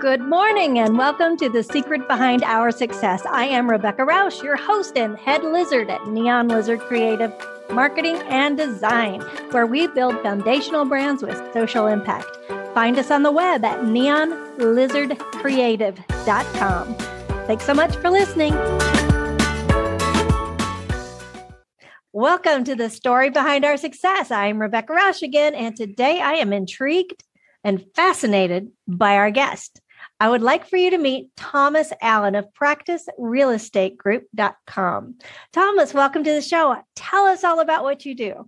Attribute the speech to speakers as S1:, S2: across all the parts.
S1: Good morning and welcome to the secret behind our success. I am Rebecca Rausch, your host and head lizard at Neon Lizard Creative Marketing and Design, where we build foundational brands with social impact. Find us on the web at neonlizardcreative.com. Thanks so much for listening. Welcome to the story behind our success. I'm Rebecca Rausch again, and today I am intrigued and fascinated by our guest. I would like for you to meet Thomas Allen of practicerealestategroup.com. Thomas, welcome to the show. Tell us all about what you do.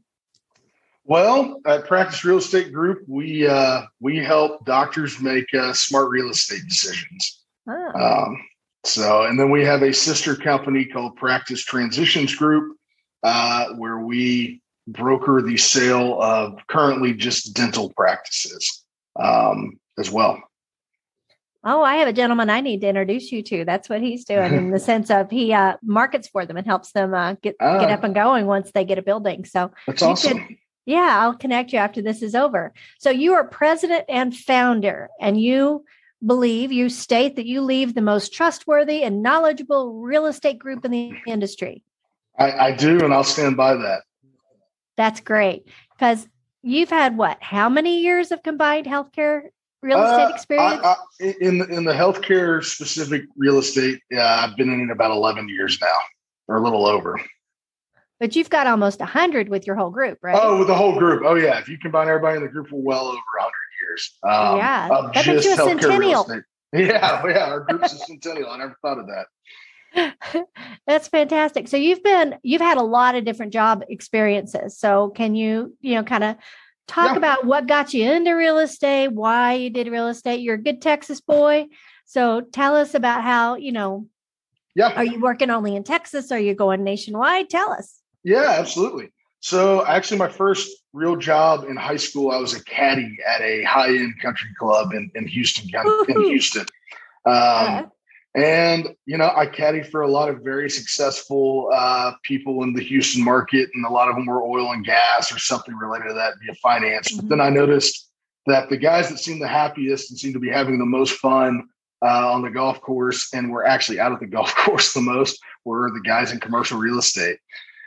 S2: Well, at Practice Real Estate Group, we uh, we help doctors make uh, smart real estate decisions. Oh. Um, so, and then we have a sister company called Practice Transitions Group, uh, where we broker the sale of currently just dental practices um, as well.
S1: Oh, I have a gentleman I need to introduce you to. That's what he's doing in the sense of he uh, markets for them and helps them uh, get get ah. up and going once they get a building. So
S2: that's awesome. Could,
S1: yeah, I'll connect you after this is over. So you are president and founder, and you believe you state that you leave the most trustworthy and knowledgeable real estate group in the industry.
S2: I, I do, and I'll stand by that.
S1: That's great because you've had what? How many years of combined healthcare real estate uh, experience? I,
S2: I, in in the healthcare specific real estate, yeah, I've been in it about eleven years now, or a little over.
S1: But you've got almost hundred with your whole group, right?
S2: Oh, with the whole group. Oh yeah, if you combine everybody in the group, we're well over hundred years.
S1: Um, yeah, of that just healthcare centennial. real estate.
S2: Yeah, yeah, our group's a centennial. I never thought of
S1: that. That's fantastic. So you've been you've had a lot of different job experiences. So can you, you know, kind of talk yeah. about what got you into real estate, why you did real estate. You're a good Texas boy. So tell us about how, you know, yeah. Are you working only in Texas? Are you going nationwide? Tell us.
S2: Yeah, absolutely. So actually my first real job in high school, I was a caddy at a high-end country club in, in Houston, in Houston. Um, and, you know, I caddied for a lot of very successful uh, people in the Houston market, and a lot of them were oil and gas or something related to that via finance. Mm-hmm. But then I noticed that the guys that seemed the happiest and seemed to be having the most fun uh, on the golf course and were actually out of the golf course the most were the guys in commercial real estate.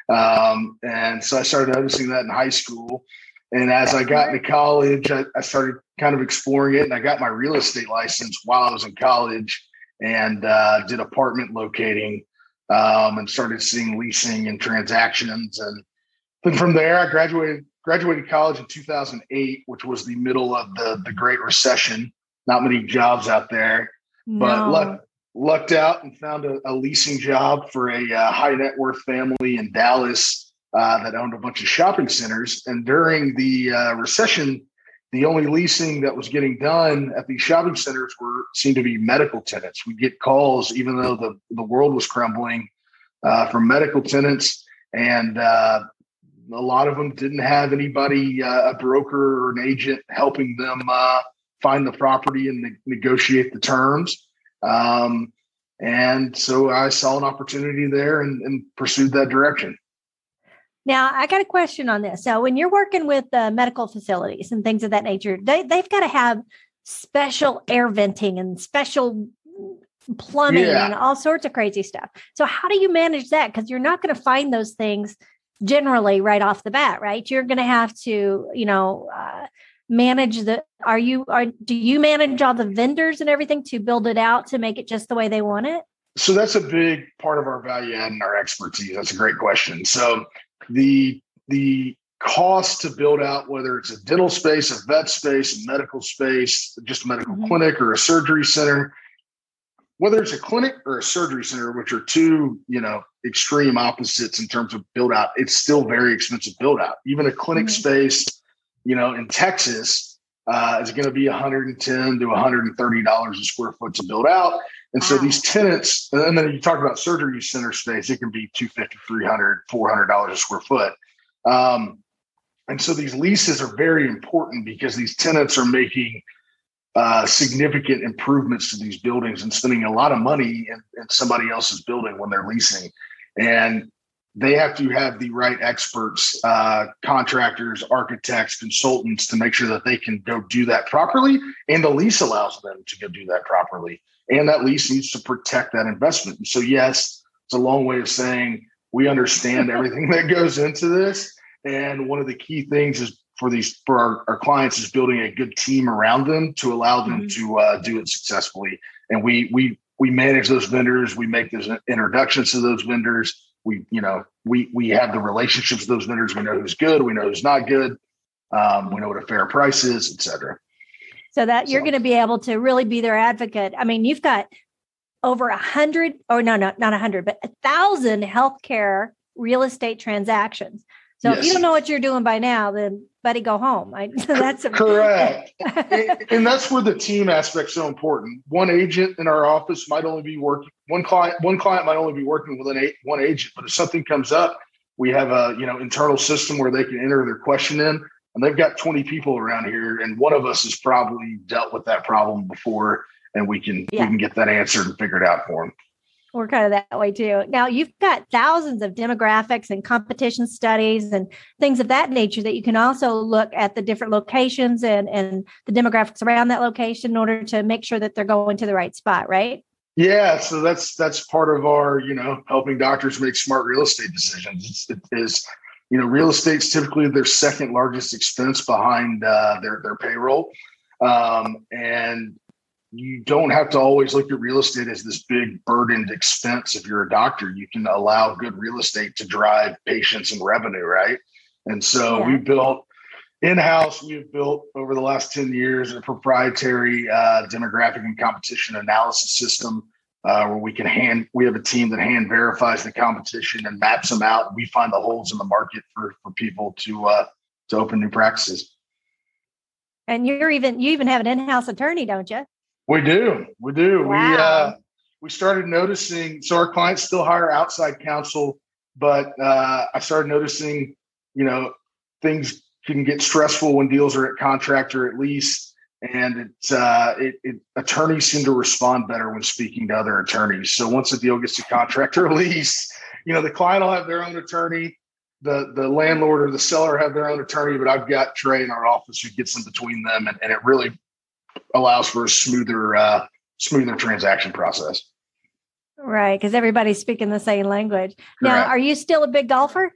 S2: Um, and so I started noticing that in high school. And as I got into college, I, I started kind of exploring it, and I got my real estate license while I was in college and uh, did apartment locating um, and started seeing leasing and transactions. And then from there, I graduated graduated college in 2008, which was the middle of the the Great Recession. Not many jobs out there, no. but luck, lucked out and found a, a leasing job for a uh, high net worth family in Dallas uh, that owned a bunch of shopping centers. And during the uh, recession the only leasing that was getting done at these shopping centers were seemed to be medical tenants. We get calls, even though the, the world was crumbling, uh, from medical tenants, and uh, a lot of them didn't have anybody, uh, a broker or an agent, helping them uh, find the property and ne- negotiate the terms. Um, and so I saw an opportunity there and, and pursued that direction.
S1: Now, I got a question on this. So, when you're working with uh, medical facilities and things of that nature, they, they've got to have special air venting and special plumbing yeah. and all sorts of crazy stuff. So, how do you manage that? Because you're not going to find those things generally right off the bat, right? You're going to have to, you know, uh, manage the are you are do you manage all the vendors and everything to build it out to make it just the way they want it
S2: so that's a big part of our value add and our expertise that's a great question so the the cost to build out whether it's a dental space, a vet space, a medical space, just a medical mm-hmm. clinic or a surgery center, whether it's a clinic or a surgery center, which are two, you know, extreme opposites in terms of build out, it's still very expensive build out. Even a clinic mm-hmm. space, you know, in Texas uh, is going to be 110 to 130 dollars a square foot to build out. And so these tenants, and then you talk about surgery center space, it can be 250, 300, 400 dollars a square foot. Um, and so these leases are very important because these tenants are making uh, significant improvements to these buildings and spending a lot of money in, in, somebody else's building when they're leasing. And they have to have the right experts, uh, contractors, architects, consultants to make sure that they can go do that properly. And the lease allows them to go do that properly. And that lease needs to protect that investment. And so, yes, it's a long way of saying we understand everything that goes into this. And one of the key things is for these for our, our clients is building a good team around them to allow them mm-hmm. to uh, do it successfully. And we we we manage those vendors. We make those introductions to those vendors. We you know we we have the relationships with those vendors. We know who's good. We know who's not good. Um, we know what a fair price is, et cetera.
S1: So that you're going to be able to really be their advocate. I mean, you've got over a hundred, or no, no, not a hundred, but a thousand healthcare real estate transactions. So yes. if you don't know what you're doing by now, then buddy, go home. I, that's a,
S2: correct. and, that's where the team aspect so important. One agent in our office might only be working one client. One client might only be working with an eight, one agent. But if something comes up, we have a you know internal system where they can enter their question in, and they've got 20 people around here, and one of us has probably dealt with that problem before, and we can yeah. we can get that answered and figure it out for them
S1: we're kind of that way too. Now you've got thousands of demographics and competition studies and things of that nature that you can also look at the different locations and and the demographics around that location in order to make sure that they're going to the right spot, right?
S2: Yeah, so that's that's part of our you know helping doctors make smart real estate decisions. It's, it is you know real estate's typically their second largest expense behind uh, their their payroll, um, and you don't have to always look at real estate as this big burdened expense. If you're a doctor you can allow good real estate to drive patients and revenue right? And so yeah. we built in-house we've built over the last 10 years a proprietary uh, demographic and competition analysis system uh, where we can hand we have a team that hand verifies the competition and maps them out we find the holes in the market for for people to uh, to open new practices
S1: and you're even you even have an in-house attorney don't you
S2: we do. We do. Wow. We uh, we started noticing. So our clients still hire outside counsel, but uh, I started noticing, you know, things can get stressful when deals are at contract or at lease, and it's uh, it, it, attorneys seem to respond better when speaking to other attorneys. So once a deal gets to contract or lease, you know, the client will have their own attorney. The, the landlord or the seller have their own attorney, but I've got Trey in our office who gets in between them, and, and it really allows for a smoother uh, smoother transaction process.
S1: Right, because everybody's speaking the same language. Correct. Now, are you still a big golfer?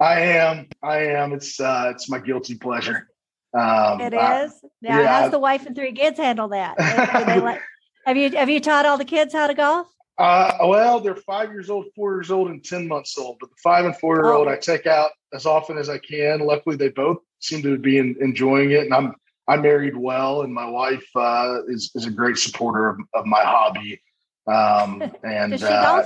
S2: I am. I am. It's uh, it's my guilty pleasure.
S1: Um, it is. now, yeah. how's the wife and three kids handle that? like, have you have you taught all the kids how to golf?
S2: Uh, well, they're five years old, four years old, and ten months old. But the five and four year old, oh. I take out as often as I can. Luckily, they both seem to be in, enjoying it, and I'm I married well, and my wife uh, is is a great supporter of, of my hobby. Um, and does she, uh,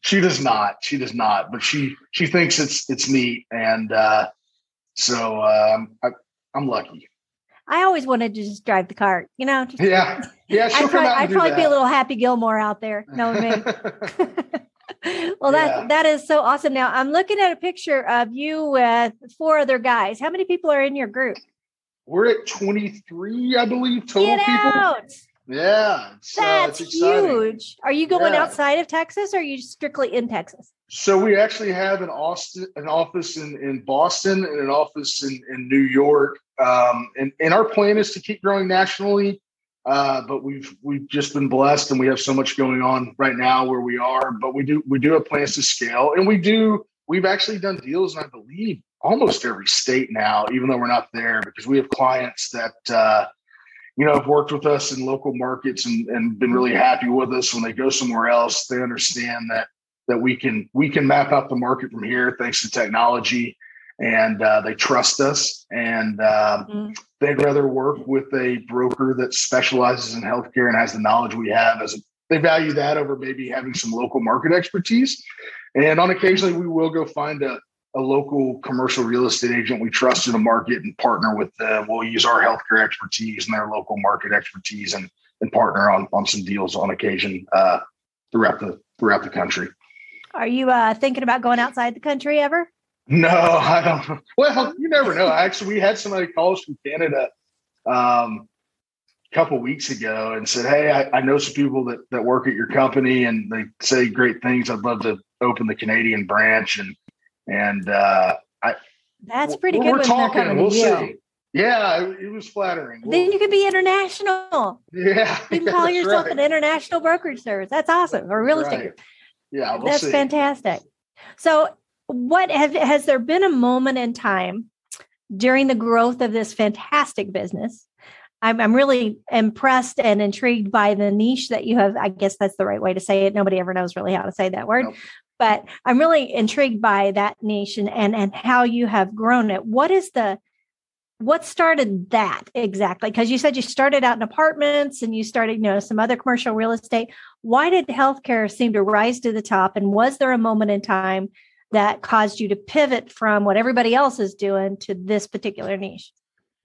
S2: she, does not. She does not. But she she thinks it's it's neat, and uh, so um, I, I'm lucky.
S1: I always wanted to just drive the cart, you know.
S2: Just, yeah, yeah.
S1: I'd probably, I'd probably be a little Happy Gilmore out there, knowing me. well, that yeah. that is so awesome. Now I'm looking at a picture of you with four other guys. How many people are in your group?
S2: We're at 23, I believe, total Get people. Out. Yeah,
S1: it's, that's uh, it's huge. Are you going yeah. outside of Texas, or are you strictly in Texas?
S2: So we actually have an Austin, an office in, in Boston, and an office in, in New York. Um, and, and our plan is to keep growing nationally. Uh, but we've we've just been blessed, and we have so much going on right now where we are. But we do we do have plans to scale, and we do. We've actually done deals, and I believe almost every state now, even though we're not there, because we have clients that uh, you know have worked with us in local markets and, and been really happy with us. When they go somewhere else, they understand that that we can we can map out the market from here thanks to technology, and uh, they trust us, and uh, mm-hmm. they'd rather work with a broker that specializes in healthcare and has the knowledge we have as a, they value that over maybe having some local market expertise. And on occasionally, we will go find a, a local commercial real estate agent we trust in the market and partner with them. We'll use our healthcare expertise and their local market expertise and and partner on on some deals on occasion uh, throughout the throughout the country.
S1: Are you uh, thinking about going outside the country ever?
S2: No, I don't. Well, you never know. Actually, we had somebody call us from Canada um, a couple weeks ago and said, "Hey, I, I know some people that that work at your company, and they say great things. I'd love to open the Canadian branch." And And uh, I
S1: that's pretty good. We're talking. We'll see.
S2: Yeah, it, was flattering.
S1: Then you could be international.
S2: Yeah,
S1: you can call yourself right. an international brokerage service. That's awesome. Or real estate. Right.
S2: Yeah, we'll
S1: that's
S2: see.
S1: fantastic. So, what has has there been a moment in time during the growth of this fantastic business? I'm, I'm really impressed and intrigued by the niche that you have. I guess that's the right way to say it. Nobody ever knows really how to say that word. Nope. But I'm really intrigued by that and, and and how you have grown it. What is the what started that exactly? Because you said you started out in apartments and you started, you know, some other commercial real estate. Why did healthcare seem to rise to the top? And was there a moment in time that caused you to pivot from what everybody else is doing to this particular niche?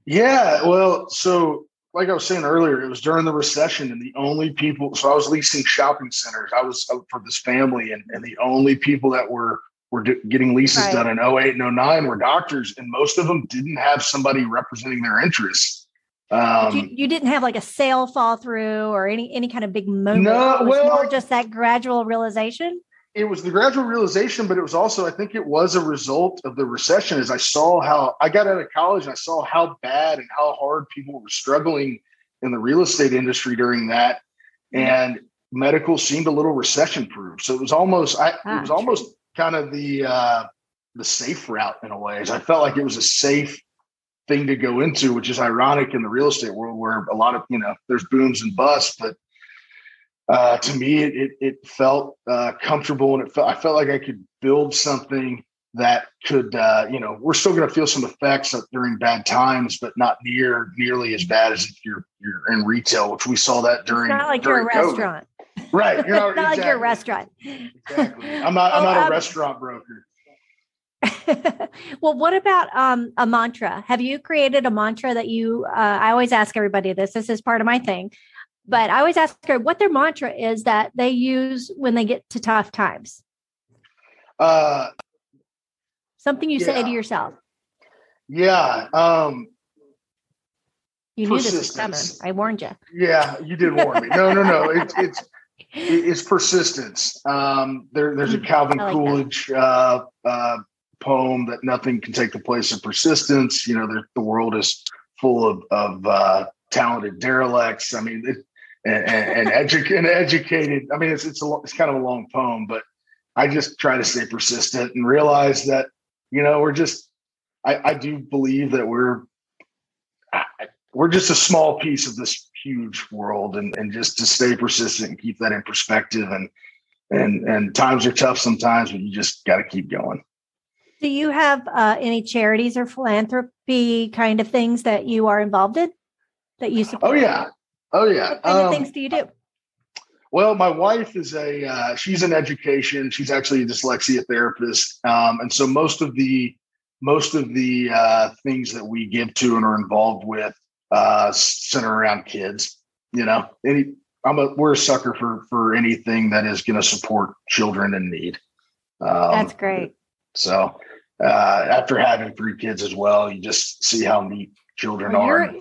S2: Yeah, well, so like I was saying earlier, it was during the recession, and the only people. So I was leasing shopping centers. I was for this family, and, and the only people that were were getting leases right. done in 08 and 09 were doctors, and most of them didn't have somebody representing their interests.
S1: Um, you, you, didn't have like a sale fall through or any any kind of big moment. No, well, more just that gradual realization.
S2: It was the gradual realization, but it was also I think it was a result of the recession. As I saw how I got out of college, and I saw how bad and how hard people were struggling in the real estate industry during that, and medical seemed a little recession proof. So it was almost I, ah, it was almost kind of the uh, the safe route in a way. As I felt like it was a safe thing to go into, which is ironic in the real estate world where a lot of you know there's booms and busts, but uh, to me it it, it felt uh, comfortable and it felt I felt like I could build something that could uh, you know we're still going to feel some effects during bad times, but not near nearly as bad as if you're you're in retail, which we saw that during.
S1: It's not like
S2: during
S1: you're a COVID. restaurant.
S2: Right.
S1: You know, not exactly. like your restaurant.
S2: Exactly. I'm not, I'm not a um, restaurant broker.
S1: well, what about um, a mantra? Have you created a mantra that you? Uh, I always ask everybody this. This is part of my thing, but I always ask her what their mantra is that they use when they get to tough times.
S2: Uh,
S1: Something you yeah. say to yourself.
S2: Yeah. Um,
S1: you knew this was coming. I warned you.
S2: Yeah, you did warn me. No, no, no. It's it's it's persistence. Um, there, there's a mm, Calvin like Coolidge uh, uh, poem that nothing can take the place of persistence. You know, the, the world is full of, of uh, talented derelicts. I mean, it, and, and, and, edu- and, educated. I mean, it's it's a it's kind of a long poem, but I just try to stay persistent and realize that you know we're just. I, I do believe that we're we're just a small piece of this huge world and, and just to stay persistent and keep that in perspective and and and times are tough sometimes but you just got to keep going
S1: do you have uh, any charities or philanthropy kind of things that you are involved in that you support
S2: oh yeah oh yeah
S1: what kind um, of things do you do
S2: well my wife is a uh, she's in education she's actually a dyslexia therapist um, and so most of the most of the uh, things that we give to and are involved with uh, center around kids. You know, any I'm a we're a sucker for for anything that is going to support children in need.
S1: Um, That's great.
S2: So uh, after having three kids as well, you just see how neat children well,
S1: are.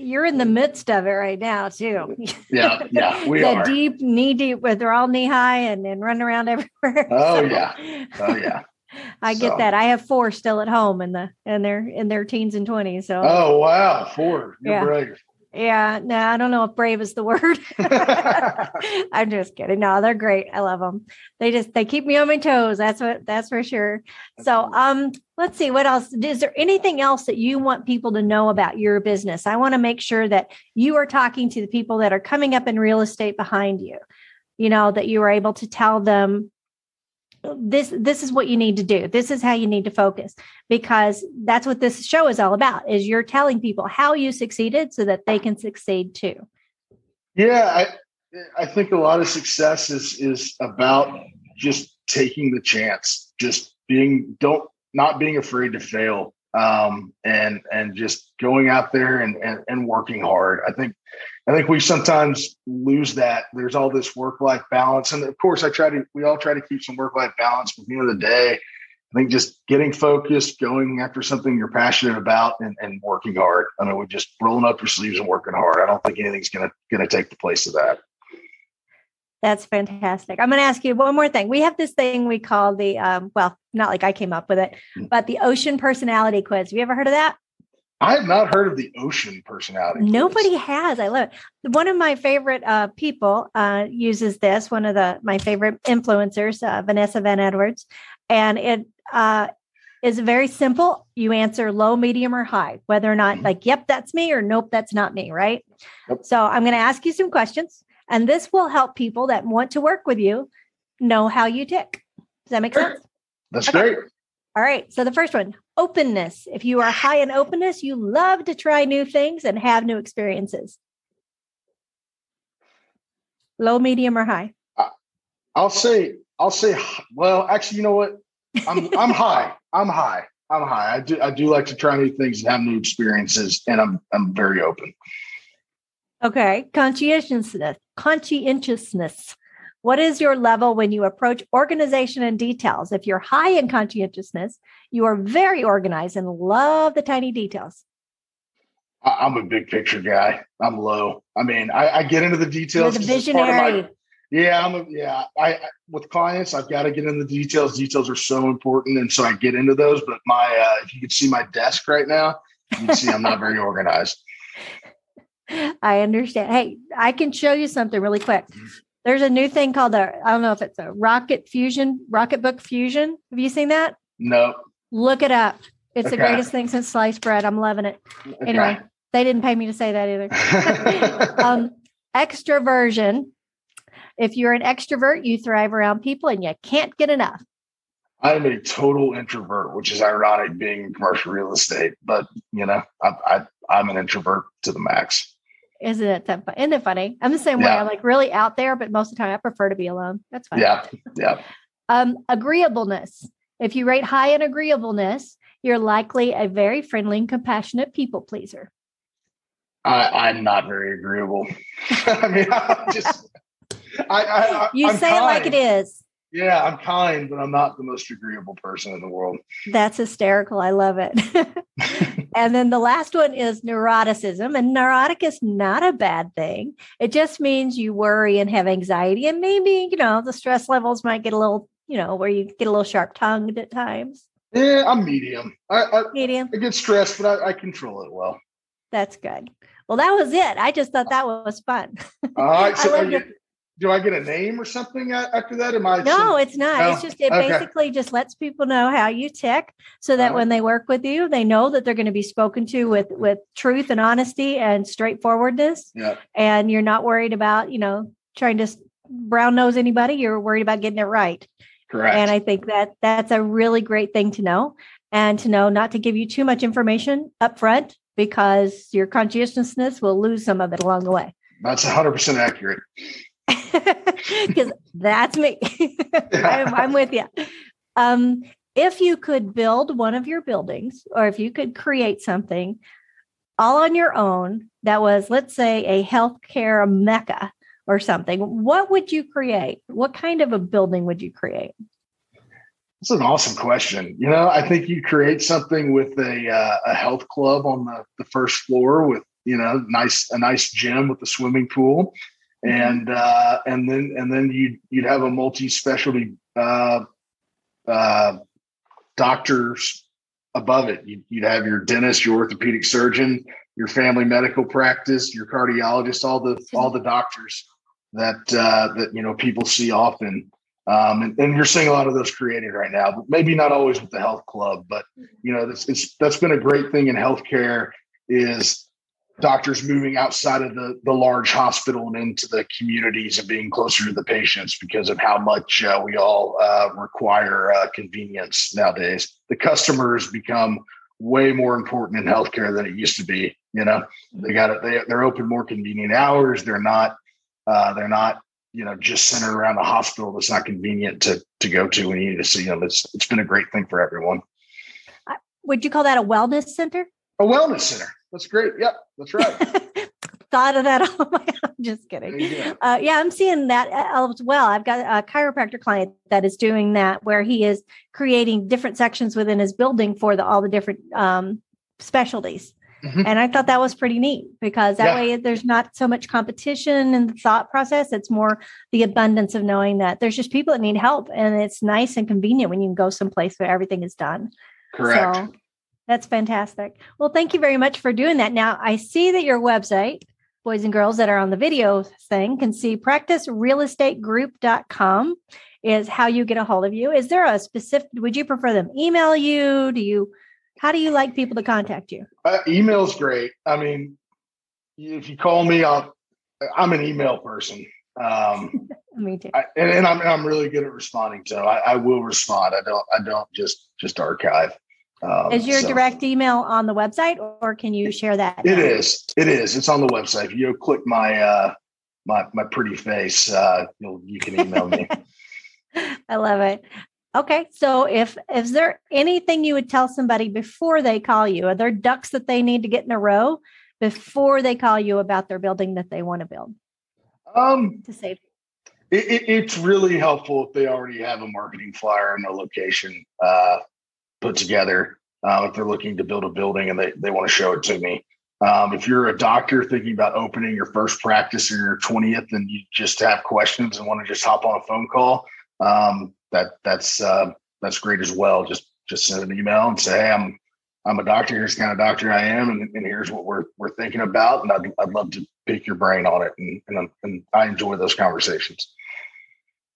S1: You're in the midst of it right now too.
S2: Yeah, yeah, we are
S1: deep, knee deep, where they're all knee high and, and running around everywhere.
S2: Oh so, yeah, oh yeah.
S1: I so. get that. I have four still at home in the and they're in their teens and twenties. So
S2: oh wow, four. You're yeah. brave.
S1: Yeah, no, I don't know if brave is the word. I'm just kidding. No, they're great. I love them. They just they keep me on my toes. That's what that's for sure. So, um, let's see what else. Is there anything else that you want people to know about your business? I want to make sure that you are talking to the people that are coming up in real estate behind you. You know that you are able to tell them this this is what you need to do. This is how you need to focus because that's what this show is all about is you're telling people how you succeeded so that they can succeed too.
S2: Yeah i i think a lot of success is is about just taking the chance just being don't not being afraid to fail um, and and just going out there and, and and working hard. I think I think we sometimes lose that. There's all this work life balance. And of course, I try to, we all try to keep some work life balance. But at the end of the day, I think just getting focused, going after something you're passionate about, and, and working hard. I mean, we're just rolling up your sleeves and working hard. I don't think anything's gonna gonna take the place of that.
S1: That's fantastic. I'm going to ask you one more thing. We have this thing we call the, um, well, not like I came up with it, mm. but the Ocean Personality Quiz. Have you ever heard of that?
S2: I have not heard of the Ocean Personality.
S1: Nobody quiz. has. I love it. One of my favorite uh, people uh, uses this. One of the my favorite influencers, uh, Vanessa Van Edwards, and it uh, is very simple. You answer low, medium, or high, whether or not mm-hmm. like, yep, that's me, or nope, that's not me. Right. Yep. So I'm going to ask you some questions. And this will help people that want to work with you know how you tick. Does that make sense?
S2: That's okay. great.
S1: All right. So the first one openness. If you are high in openness, you love to try new things and have new experiences. Low, medium, or high?
S2: I'll say, I'll say, well, actually, you know what? I'm, I'm high. I'm high. I'm high. I do, I do like to try new things and have new experiences, and I'm, I'm very open.
S1: Okay. Conscientiousness. Conscientiousness. What is your level when you approach organization and details? If you're high in conscientiousness, you are very organized and love the tiny details.
S2: I'm a big picture guy. I'm low. I mean, I, I get into the details.
S1: You're the visionary.
S2: My, yeah, I'm a, yeah. I, I with clients, I've got to get into the details. Details are so important, and so I get into those. But my, uh, if you could see my desk right now, you'd see I'm not very organized.
S1: I understand. Hey, I can show you something really quick. There's a new thing called the I don't know if it's a Rocket Fusion, Rocketbook Fusion. Have you seen that?
S2: No.
S1: Look it up. It's okay. the greatest thing since sliced bread. I'm loving it. Okay. Anyway, they didn't pay me to say that either. um, extroversion. If you're an extrovert, you thrive around people and you can't get enough.
S2: I am a total introvert, which is ironic being in commercial real estate. But you know, I, I I'm an introvert to the max.
S1: Isn't it that fun? Isn't it funny? I'm the same yeah. way. I'm like really out there, but most of the time I prefer to be alone. That's fine.
S2: Yeah. Yeah.
S1: um, agreeableness. If you rate high in agreeableness, you're likely a very friendly and compassionate people pleaser.
S2: I, am not very agreeable. I mean, I just I, I,
S1: you I'm say kind. it like it is.
S2: Yeah, I'm kind, but I'm not the most agreeable person in the world.
S1: That's hysterical. I love it. and then the last one is neuroticism. And neurotic is not a bad thing. It just means you worry and have anxiety. And maybe, you know, the stress levels might get a little, you know, where you get a little sharp tongued at times.
S2: Yeah, I'm medium. I, I
S1: medium.
S2: I get stressed, but I, I control it well.
S1: That's good. Well, that was it. I just thought that was fun.
S2: All right. So you, do I get a name or something after that? Am I?
S1: No, it's not. No? It's just it okay. basically just lets people know how you tick, so that uh-huh. when they work with you, they know that they're going to be spoken to with with truth and honesty and straightforwardness.
S2: Yeah.
S1: And you're not worried about you know trying to brown nose anybody. You're worried about getting it right.
S2: Correct.
S1: And I think that that's a really great thing to know, and to know not to give you too much information up front because your conscientiousness will lose some of it along the way.
S2: That's 100% accurate
S1: because that's me. I'm, I'm, with you. Um, if you could build one of your buildings, or if you could create something all on your own that was, let's say, a healthcare mecca or something, what would you create? What kind of a building would you create?
S2: That's an awesome question. You know, I think you create something with a uh, a health club on the, the first floor with you know nice a nice gym with a swimming pool. And uh, and then and then you'd you'd have a multi-specialty uh, uh, doctors above it. You'd, you'd have your dentist, your orthopedic surgeon, your family medical practice, your cardiologist, all the all the doctors that uh, that you know people see often. Um, and, and, you're seeing a lot of those created right now, but maybe not always with the health club. But you know, that's it's, that's been a great thing in healthcare is doctors moving outside of the, the large hospital and into the communities and being closer to the patients because of how much uh, we all uh, require uh, convenience nowadays. The customers become way more important in healthcare than it used to be. You know, they got it. They, they're open more convenient hours. They're not. Uh, they're not. You know, just centered around the hospital. That's not convenient to to go to when you need to see them. It's it's been a great thing for everyone.
S1: Would you call that a wellness center?
S2: A wellness center. That's great. Yep, that's right.
S1: Thought of that all my I'm just kidding. Uh, yeah, I'm seeing that as well. I've got a chiropractor client that is doing that where he is creating different sections within his building for the all the different um, specialties. Mm-hmm. And I thought that was pretty neat because that yeah. way there's not so much competition in the thought process. It's more the abundance of knowing that there's just people that need help. And it's nice and convenient when you can go someplace where everything is done.
S2: Correct. So
S1: that's fantastic. Well, thank you very much for doing that. Now, I see that your website, boys and girls that are on the video thing, can see practicerealestategroup.com is how you get a hold of you. Is there a specific, would you prefer them email you? Do you, how do you like people to contact you?
S2: Uh, email's great. I mean, if you call me, I'll, I'm an email person. Um,
S1: me too.
S2: I, and, and, I'm, I'm really good at responding. So I, I will respond. I don't, I don't just, just archive.
S1: Um, is your so, direct email on the website or can you share that?
S2: It now? is. It is. It's on the website. If you click my uh my my pretty face, uh you'll you can email me.
S1: I love it. Okay. So if is there anything you would tell somebody before they call you? Are there ducks that they need to get in a row before they call you about their building that they want to build?
S2: Um
S1: to save
S2: it, it, it's really helpful if they already have a marketing flyer and a location uh, put together uh, if they're looking to build a building and they, they want to show it to me. Um, if you're a doctor thinking about opening your first practice or your 20th and you just have questions and want to just hop on a phone call, um, that that's uh, that's great as well. Just just send an email and say, hey, I'm I'm a doctor. Here's the kind of doctor I am, and, and here's what we're we're thinking about. And I'd, I'd love to pick your brain on it. And, and, and I enjoy those conversations.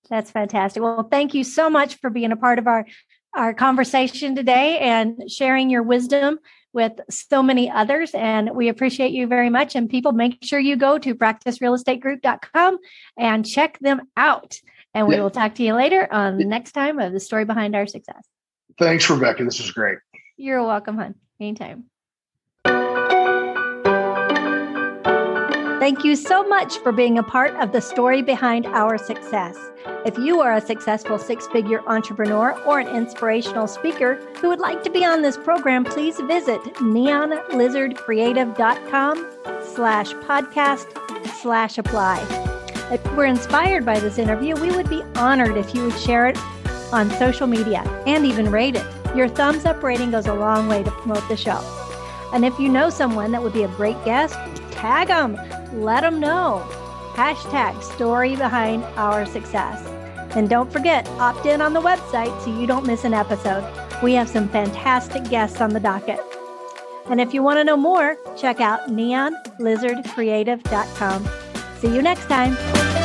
S1: That's fantastic. Well, thank you so much for being a part of our our conversation today and sharing your wisdom with so many others. And we appreciate you very much. And people, make sure you go to practicerealestategroup.com and check them out. And we yeah. will talk to you later on the next time of the story behind our success.
S2: Thanks, Rebecca. This was great.
S1: You're welcome, hon. Anytime. Thank you so much for being a part of the story behind our success. If you are a successful six figure entrepreneur or an inspirational speaker who would like to be on this program, please visit neonlizardcreative.com slash podcast slash apply. If you were inspired by this interview, we would be honored if you would share it on social media and even rate it. Your thumbs up rating goes a long way to promote the show. And if you know someone that would be a great guest, tag them let them know. Hashtag story behind our success. And don't forget, opt in on the website so you don't miss an episode. We have some fantastic guests on the docket. And if you want to know more, check out neonlizardcreative.com. See you next time.